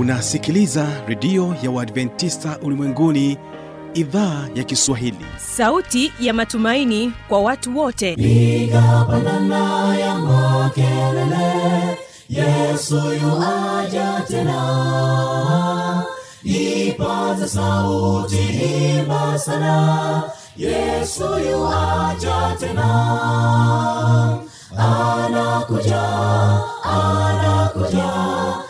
unasikiliza redio ya uadventista ulimwenguni idhaa ya kiswahili. Sauti ya matumaini kwa watu wote. Piga pandana ya makelele yesu yuaja tena. Ipata sauti himba sana yesu yuaja tena. Anakuja anakuja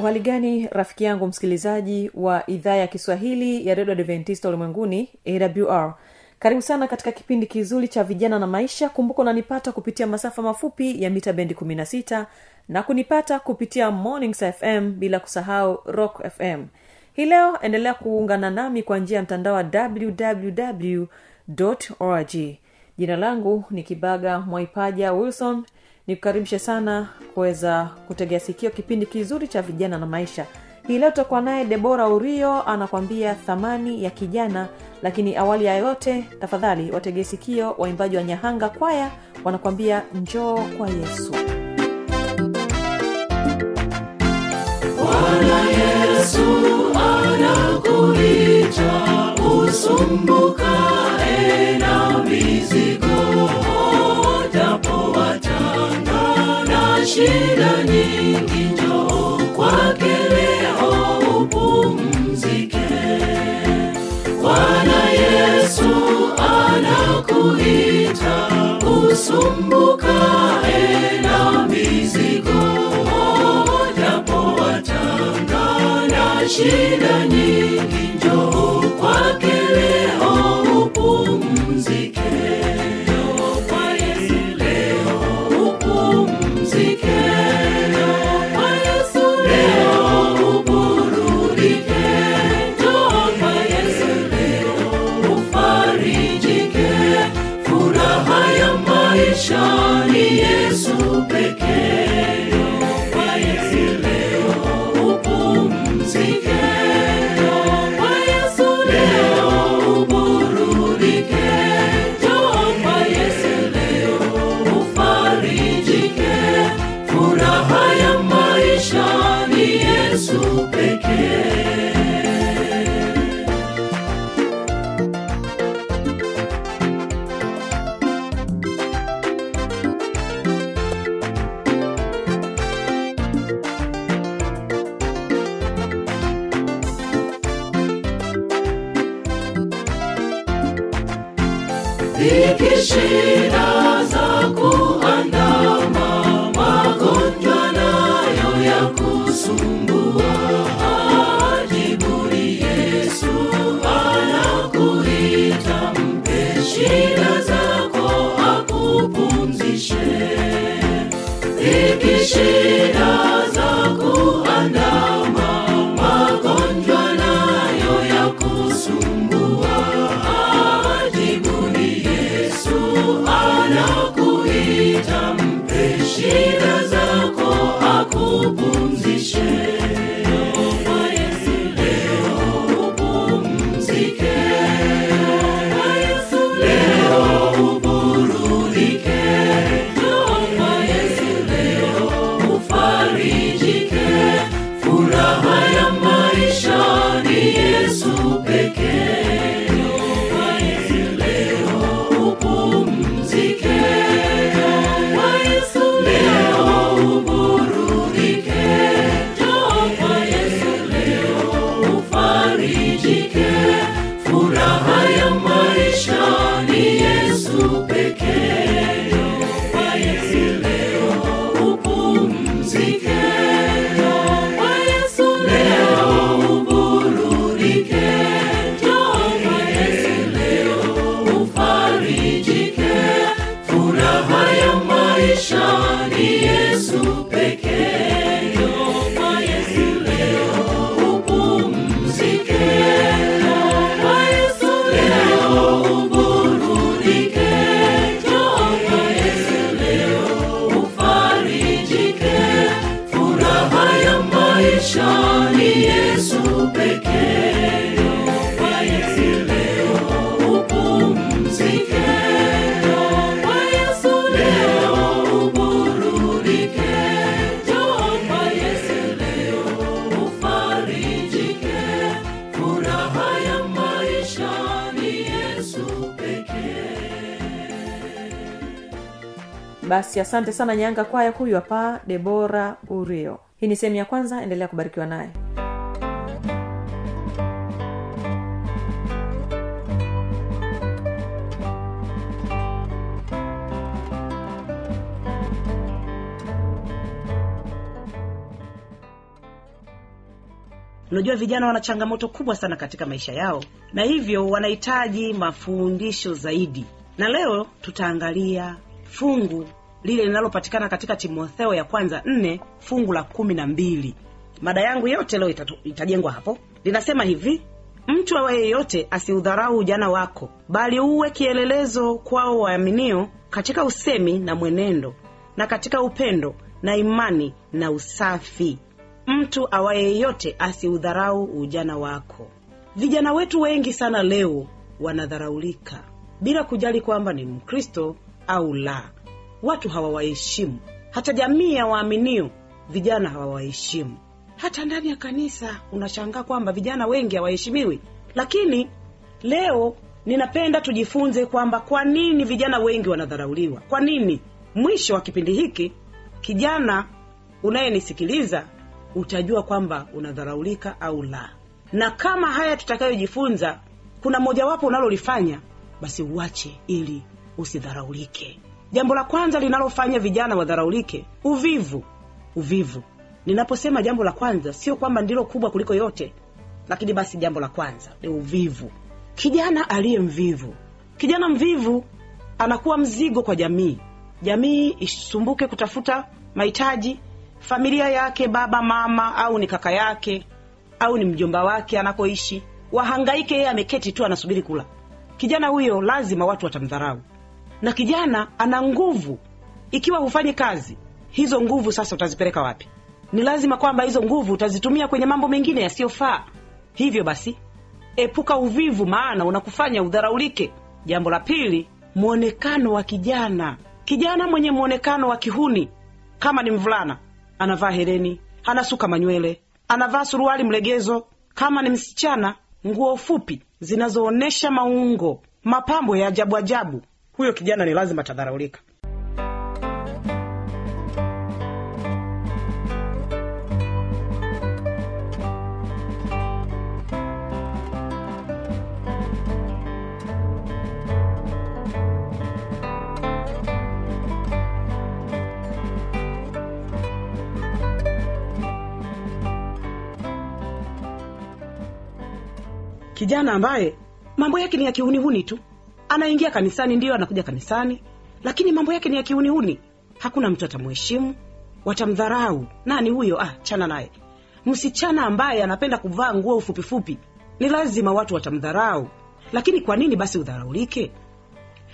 uhali gani rafiki yangu msikilizaji wa idhaa ya kiswahili ya redio adventista ulimwenguni awr karibu sana katika kipindi kizuri cha vijana na maisha. Kumbuka unanipata kupitia masafa mafupi ya mita bendi 16 na kunipata kupitia mornings fm bila kusahau rock fm hii leo endelea kuungana nami kwa njia ya mtandao wa www org. Jina langu ni kibaga mwaipaja wilson nikukaribishe sana kuweza kutegea sikio kipindi kizuri cha vijana na maisha. Hii leo tutakuwa naye debora urio anakwambia thamani ya kijana lakini awali ya yote tafadhali wategee sikio waimbaji wa nyahanga kwaya wanakwambia njoo kwa yesu shida nyingi, njoo kwake leo upumzike. Bwana Yesu anakuita usumbukae na mizigo, japo watanga na shida nyingi, maisha ni Yesu pekee. Bonjour. Basi asante sana nyanga kwaya huyu hapa debora urio hii ni sehemu ya kwanza endelea kubarikiwa naye. Unajua vijana wana changamoto kubwa sana katika maisha yao na hivyo wanahitaji mafundisho zaidi. Na leo tutaangalia fungu lile linalopatikana katika timotheo ya kwanza nne fungu la kumi na mbili. Mada yangu yote leo itajengwa hapo. Linasema hivi mtu awa yeyote asiudharau ujana wako bali uwe kielelezo kwao waaminio katika usemi na mwenendo na katika upendo na imani na usafi. Mtu awa yeyote asiudharau ujana wako. Vijana wetu wengi sana leo wanadharaulika bila kujali kwamba ni mkristo au la watu hawawaheshimu. Hata jamii ya waaminio vijana hawawaheshimu. Hata ndani ya kanisa unashangaa kwamba vijana wengi hawaheshimiwi. Lakini leo ninapenda tujifunze kwamba kwa nini vijana wengi wanadharauliwa? Kwa nini? Mwisho wa kipindi hiki kijana unayenisikiliza utajua kwamba unadharaulika au la. Na kama haya tutakayojifunza kuna mojawapo unalolifanya basi uache ili usidharaulike jambo la kwanza linalofanya vijana wadharaulike uvivu. Uvivu. Ninaposema jambo la kwanza sio kwamba ndilo kubwa kuliko yote lakini basi jambo la kwanza ni uvivu. Kijana aliye mvivu. Kijana mvivu anakuwa mzigo kwa jamii. Jamii isumbuke kutafuta mahitaji. Familia yake baba mama au ni kaka yake au ni mjomba wake anakoishi wahangaike yeye ameketi tu anasubiri kula. Kijana huyo lazima watu watamdharau na kijana ana nguvu. Ikiwa hufanyi kazi hizo nguvu sasa utazipeleka wapi? Ni lazima kwamba hizo nguvu utazitumia kwenye mambo mengine yasiyofaa. Hivyo basi epuka uvivu maana unakufanya udharaulike. Jambo la pili mwonekano wa kijana. Kijana mwenye mwonekano wa kihuni. Kama ni mvulana anavaa hereni anasuka manywele anavaa suruali mlegezo. Kama ni msichana nguo fupi zinazoonyesha maungo mapambo ya ajabu ajabu huyo kijana ni lazima atadharaulika. Kijana ambaye mambo yake ni ya kihunihuni tu anaingia kanisani ndiyo anakuja kanisani. Lakini mambo yake ni ya kiuniuni. hakuna mtu atamheshimu watamdharau. Nani huyo? Ah chana naye. Msichana ambaye anapenda kuvaa nguo fupifupi ni lazima watu watamdharau. Lakini kwa nini basi udharaulike?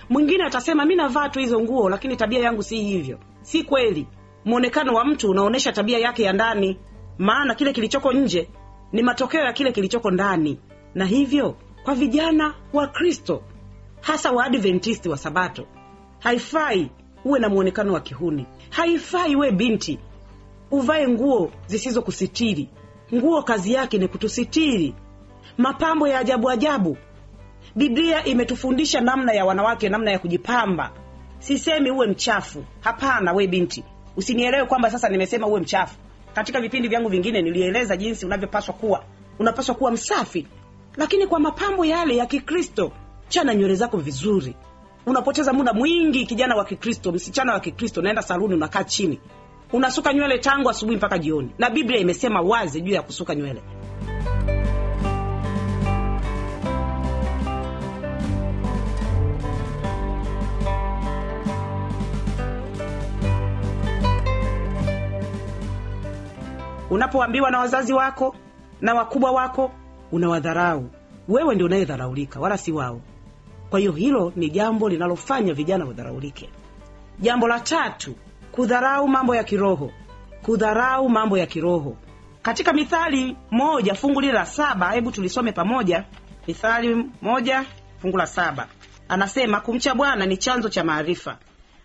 Mwingine atasema mi navaa tu hizo nguo lakini tabia yangu si hivyo. Si kweli. Mwonekano wa mtu unaonyesha tabia yake ya ndani. Maana kile kilichoko nje ni matokeo ya kile kilichoko ndani. Na hivyo kwa vijana wa kristo hasa waadventisti wa sabato. Haifai uwe na mwonekano wa kihuni. Haifai uwe binti. Uvae nguo zisizokusitiri nguo kazi yake ni kutusitiri. Mapambo ya ajabu ajabu. Biblia imetufundisha namna ya wanawake namna ya kujipamba. Sisemi uwe mchafu. Hapana we binti. Usinielewe kwamba sasa nimesema uwe mchafu. Katika vipindi vyangu vingine nilieleza jinsi unavyopaswa kuwa. Unapaswa kuwa msafi. Lakini kwa mapambo yale ya kikristo chana nywele zako vizuri. Unapoteza muda mwingi kijana wa kikristo msichana wa kikristo unaenda saluni unakaa chini. Unasuka nywele tangu asubuhi mpaka jioni. Na biblia imesema wazi juu ya kusuka nywele. Unapoambiwa na wazazi wako na wakubwa wako unawadharau. Wewe ndio unayedharaulika wala si wao kwa hiyo hilo ni jambo linalofanya vijana wadharaulike. Jambo la tatu kudharau mambo ya kiroho. Kudharau mambo ya kiroho. Katika mithali moja fungu lile la saba hebu tulisome pamoja. Mithali moja fungu la saba. Anasema kumcha bwana ni chanzo cha maarifa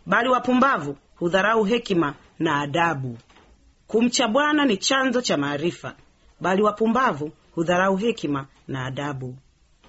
bali wapumbavu hudharau hekima na adabu. Kumcha bwana ni chanzo cha maarifa bali wapumbavu hudharau hekima na adabu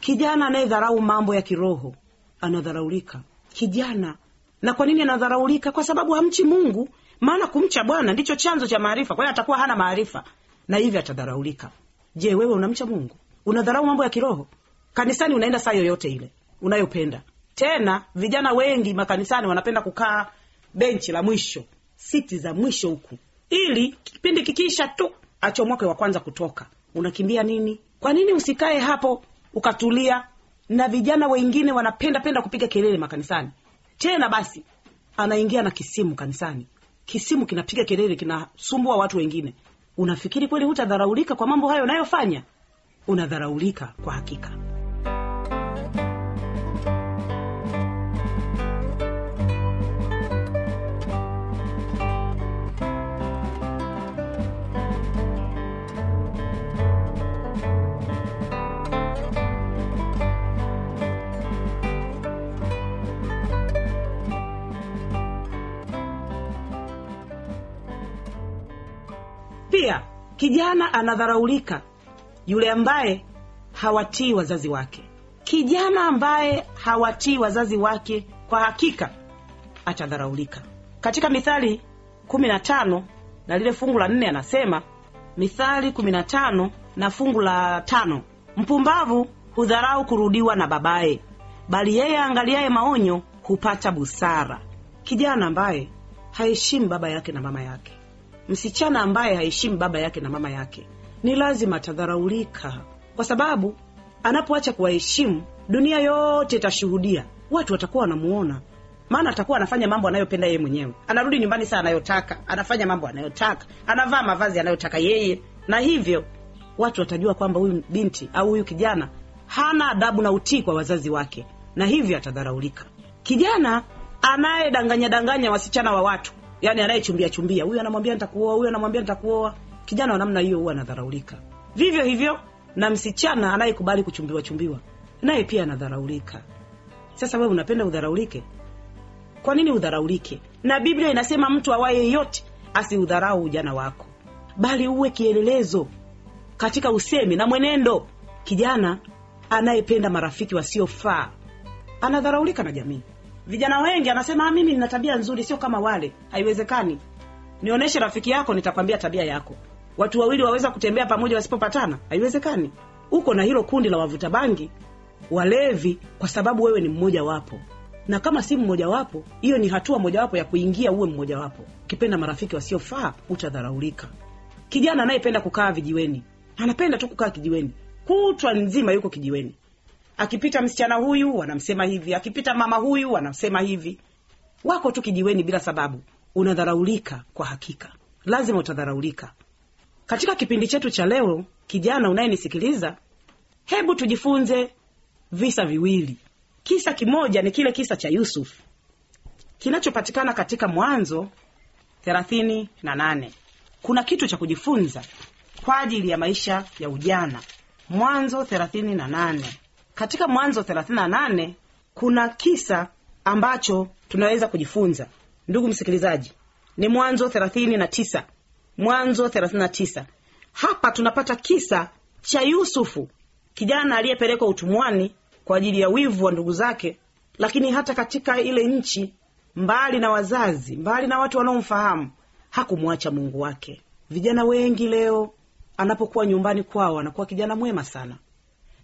kijana anayedharau mambo ya kiroho anadharaulika. Kijana. Na kwa nini anadharaulika? Kwa sababu hamchi mungu. Maana kumcha bwana ndicho chanzo cha maarifa. Kwa hiyo atakuwa hana maarifa. Na hivyo atadharaulika. Je wewe unamcha mungu? Unadharau mambo ya kiroho? Kanisani unaenda saa yoyote ile. Unayopenda. Tena vijana wengi makanisani wanapenda kukaa benchi la mwisho. Siti za mwisho huku. Ili kipindi kikiisha tu achomoke wa kwanza kutoka. Unakimbia nini? Kwa nini usikae hapo ukatulia na vijana wengine wanapenda penda kupiga kelele makanisani. Tena basi anaingia na kisimu kanisani. Kisimu kinapiga kelele kinasumbua watu wengine. Unafikiri kweli hutadharaulika kwa mambo hayo unayofanya? Unadharaulika kwa hakika pia kijana anadharaulika. Yule ambaye hawatii wazazi wake. Kijana ambaye hawatii wazazi wake kwa hakika atadharaulika. Katika mithali kumi na tano na lile fungu la nne anasema mithali kumi na fungu la tano mpumbavu hudharau kurudiwa na babaye bali yeye aangaliaye maonyo hupata busara. Kijana ambaye haheshimu baba yake na mama yake msichana ambaye haheshimu baba yake na mama yake ni lazima atadharaulika. Kwa sababu anapoacha kuwaheshimu dunia yote itashuhudia. Watu watakuwa wanamuona. Maana atakuwa anafanya mambo anayopenda yeye mwenyewe. Anarudi nyumbani saa anayotaka anafanya mambo anayotaka anavaa mavazi anayotaka yeye. Na hivyo watu watajua kwamba huyu binti au huyu kijana hana adabu na utii kwa wazazi wake. Na hivyo atadharaulika. Kijana anayedanganya danganya wasichana wa watu yani anayechumbia chumbia huyu anamwambia nitakuoa huyu anamwambia nitakuoa. Kijana wa namna hiyo huwa anadharaulika. Vivyo hivyo na msichana anayekubali kuchumbiwa chumbiwa naye pia anadharaulika. Sasa wewe unapenda udharaulike? Kwa nini udharaulike? Na biblia inasema mtu awaye yote asiudharau ujana wako bali uwe kielelezo katika usemi na mwenendo. Kijana anayependa marafiki wasiofaa anadharaulika na jamii vijana wengi anasema "Ah, mimi nina tabia nzuri sio kama wale. Haiwezekani. Nionyeshe rafiki yako nitakwambia tabia yako. Watu wawili waweza kutembea pamoja wasipopatana? Haiwezekani. Uko na hilo kundi la wavuta bangi walevi kwa sababu wewe ni mmoja wapo na kama si mmoja wapo hiyo ni hatua mojawapo ya kuingia uwe mmoja wapo ukipenda marafiki wasiofaa utadharaulika. Kijana anayependa kukaa vijiweni anapenda tu kukaa kijiweni. Kutwa nzima yuko kijiweni akipita msichana huyu wanamsema hivi. Akipita mama huyu wanamsema hivi. Wako tu kijiweni bila sababu. Unadharaulika kwa hakika. Lazima utadharaulika. Katika kipindi chetu cha leo kijana unayenisikiliza hebu tujifunze visa viwili. Kisa kimoja ni kile kisa cha yusuf. Kinachopatikana katika mwanzo thelathini na nane. Kuna kitu cha kujifunza kwa ajili ya maisha ya ujana. Mwanzo thelathini na nane katika mwanzo thelathini na nane kuna kisa ambacho tunaweza kujifunza. Ndugu msikilizaji ni mwanzo thelathini na tisa. Mwanzo thelathini na tisa. Hapa tunapata kisa cha yusufu kijana aliyepelekwa utumwani kwa ajili ya wivu wa ndugu zake lakini hata katika ile nchi mbali na wazazi mbali na watu wanaomfahamu hakumwacha mungu wake. Vijana wengi leo anapokuwa nyumbani kwao anakuwa kijana mwema sana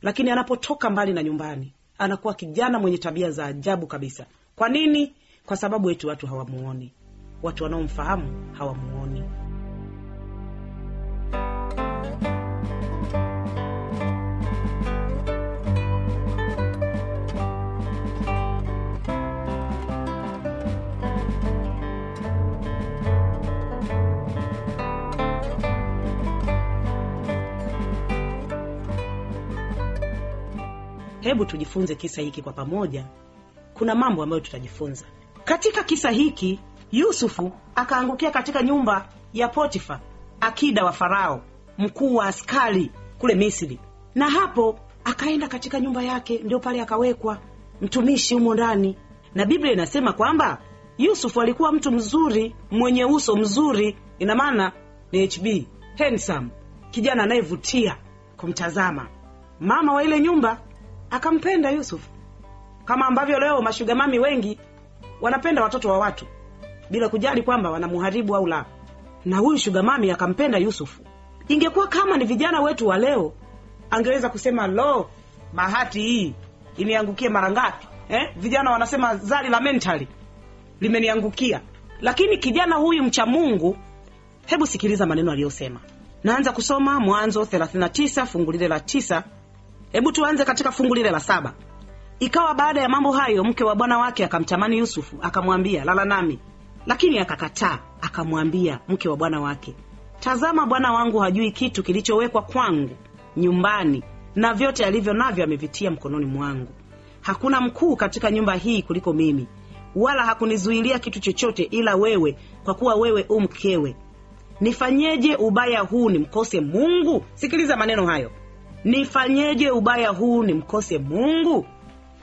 lakini anapotoka mbali na nyumbani anakuwa kijana mwenye tabia za ajabu kabisa. Kwa nini? Kwa sababu eti watu hawamuoni. Watu wanaomfahamu hawamuoni hebu tujifunze kisa hiki kwa pamoja. Kuna mambo ambayo tutajifunza. Katika kisa hiki yusufu akaangukia katika nyumba ya potifa akida wa farao mkuu wa askari kule misri. Na hapo akaenda katika nyumba yake ndio pale akawekwa mtumishi humo ndani. Na biblia inasema kwamba yusufu alikuwa mtu mzuri mwenye uso mzuri. Ina maana ni hb handsome kijana anayevutia kumtazama. Mama wa ile nyumba akampenda yusufu kama ambavyo leo mashugamami wengi wanapenda watoto wa watu bila kujali kwamba wanamuharibu au la. Na huyu shugamami akampenda yusufu ingekuwa kama ni vijana wetu wa leo angeweza kusema lo bahati hii iniangukie mara ngapi? Eh? vijana wanasema zali la mentali limeniangukia. Lakini kijana huyu mcha mungu hebu sikiliza maneno aliyosema. Naanza kusoma mwanzo 39 fungu la hebu tuanze katika fungu lile la saba. Ikawa baada ya mambo hayo mke wa bwana wake akamtamani yusufu akamwambia lala nami. Lakini akakataa akamwambia mke wa bwana wake tazama bwana wangu hajui kitu kilichowekwa kwangu nyumbani na vyote alivyo navyo amevitia mkononi mwangu. Hakuna mkuu katika nyumba hii kuliko mimi wala hakunizuilia kitu chochote ila wewe kwa kuwa wewe u mkewe. Nifanyeje ubaya huu nimkose mungu? Sikiliza maneno hayo nifanyeje ubaya huu nimkose mungu?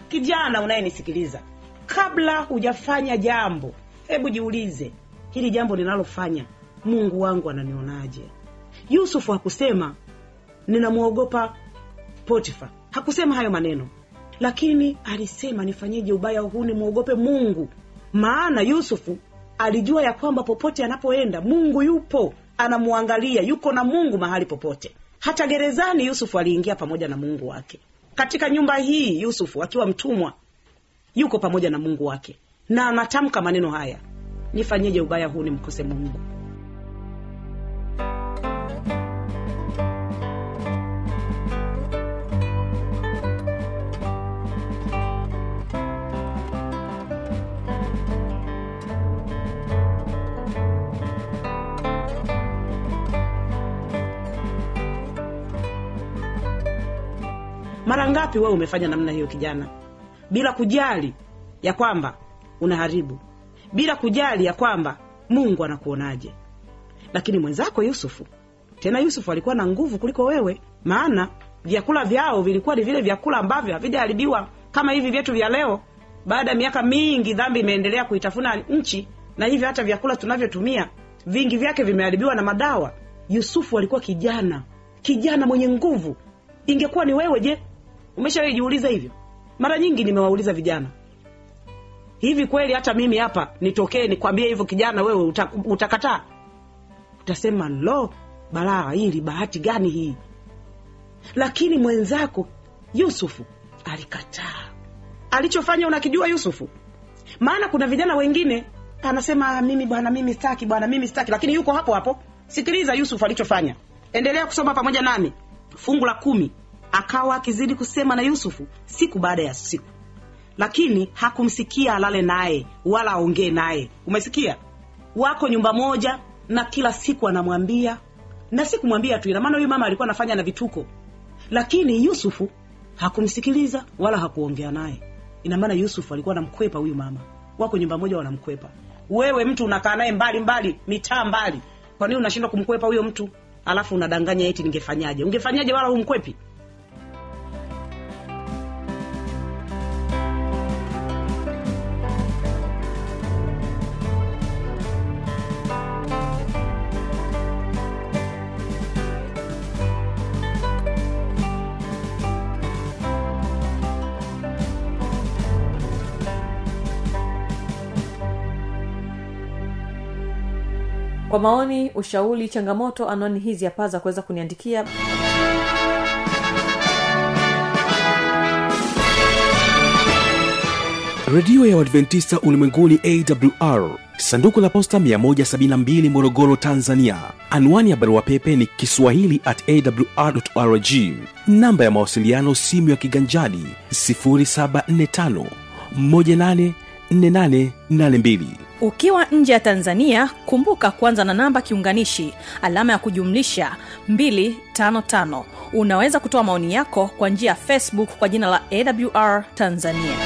Kijana unayenisikiliza kabla hujafanya jambo hebu jiulize hili jambo ninalofanya mungu wangu ananionaje? Yusufu hakusema ninamwogopa potifa. Hakusema hayo maneno lakini alisema nifanyeje ubaya huu nimwogope mungu? Maana yusufu alijua ya kwamba popote anapoenda mungu yupo anamwangalia yuko na mungu mahali popote hata gerezani yusufu aliingia pamoja na mungu wake. Katika nyumba hii yusufu akiwa mtumwa yuko pamoja na mungu wake. Na anatamka maneno haya nifanyeje ubaya huu nimkose mungu mara ngapi wewe umefanya namna hiyo kijana? Bila kujali ya kwamba unaharibu. Bila kujali ya kwamba mungu anakuonaje. Lakini mwenzako yusufu tena yusufu alikuwa na nguvu kuliko wewe. Maana vyakula vyao vilikuwa ni vile vyakula ambavyo havijaharibiwa kama hivi vyetu vya leo. Baada ya miaka mingi dhambi imeendelea kuitafuna nchi na hivyo hata vyakula tunavyotumia vingi vyake vimeharibiwa na madawa. Yusufu alikuwa kijana kijana mwenye nguvu. Ingekuwa ni wewe je umeshawaijiuliza hivyo? Mara nyingi nimewauliza vijana. Hivi kweli hata mimi hapa nitokee nikwambie hivyo kijana wewe uta, utakataa? Utasema lo balaa hili bahati gani hii? Lakini mwenzako yusufu alikataa. Alichofanya unakijua yusufu? Maana kuna vijana wengine anasema mimi bwana mimi staki bwana mimi staki lakini yuko hapo hapo. Sikiliza yusufu alichofanya. Endelea kusoma pamoja nami. Fungu la kumi akawa akizidi kusema na yusufu siku baada ya siku. Lakini hakumsikia alale naye wala aongee naye. Umesikia? Wako nyumba moja na kila siku anamwambia na sikumwambia tu inamaana huyu mama alikuwa anafanya na vituko. Lakini yusufu hakumsikiliza wala hakuongea naye. Inamaana yusufu alikuwa anamkwepa huyu mama. Wako nyumba moja wanamkwepa. Wewe mtu unakaa naye mbali mbali mitaa mbali. Kwa nini unashindwa kumkwepa huyo mtu? Alafu unadanganya eti ningefanyaje? Ungefanyaje wala humkwepi kwa maoni ushauri changamoto anwani hizi hapa za kuweza kuniandikia. Redio ya uadventista ulimwenguni awr sanduku la posta 172 morogoro tanzania. Anwani ya barua pepe ni kiswahili at awrrg namba ya mawasiliano simu ya kiganjadi 745 184882 ukiwa nje ya tanzania kumbuka kuanza na namba kiunganishi alama ya kujumlisha 255 unaweza kutoa maoni yako kwa njia ya facebook kwa jina la awr tanzania.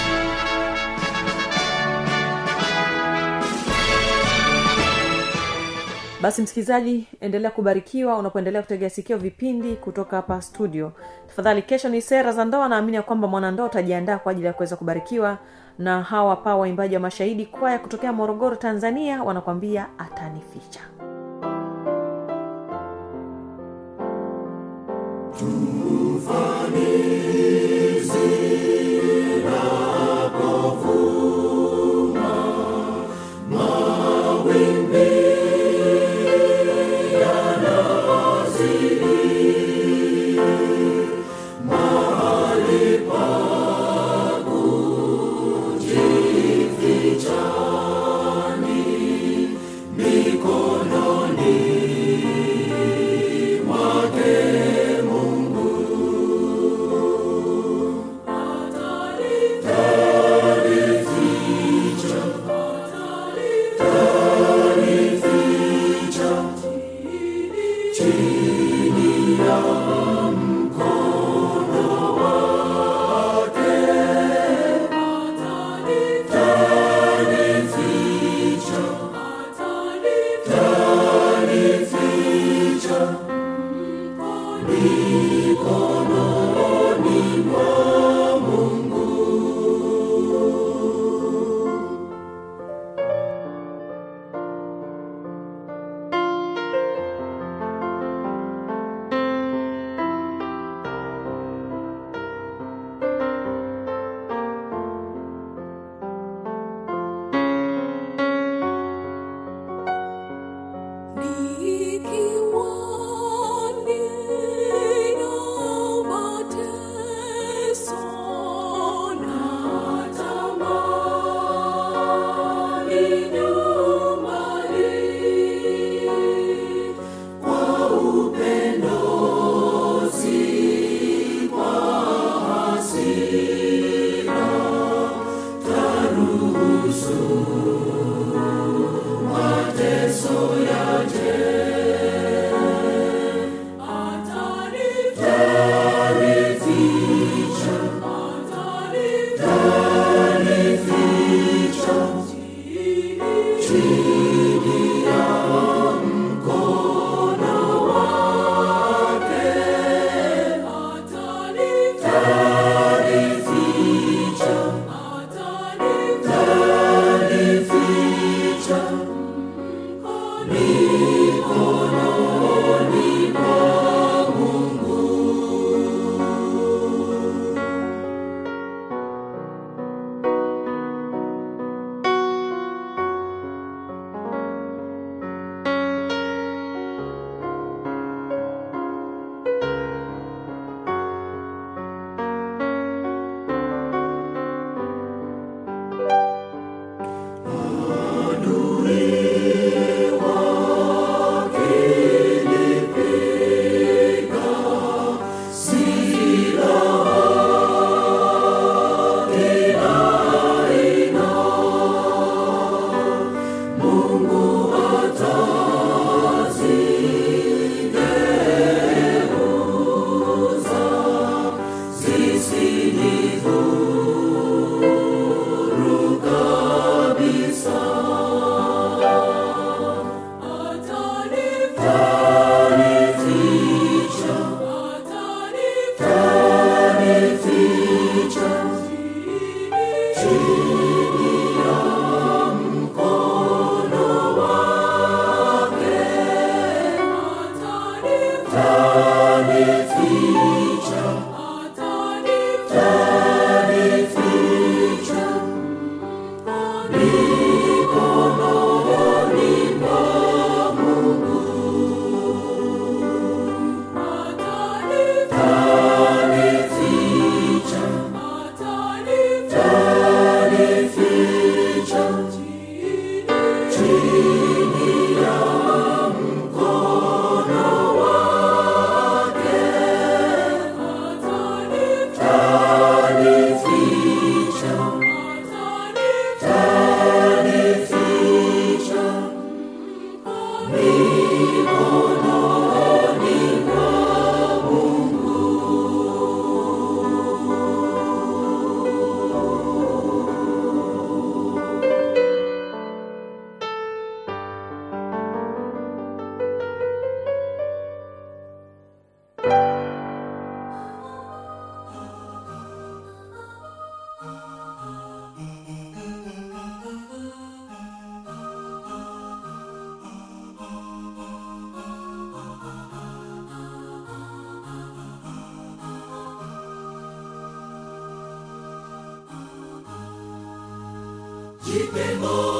Basi msikilizaji endelea kubarikiwa unapoendelea kutegea sikio vipindi kutoka hapa studio. Tafadhali kesho ni sera za ndoa naamini ya kwamba mwanandoa utajiandaa kwa ajili ya kuweza kubarikiwa na hawa pa waimbaji wa mashahidi kwaya kutokea morogoro tanzania wanakwambia atanificha. Jipe moyo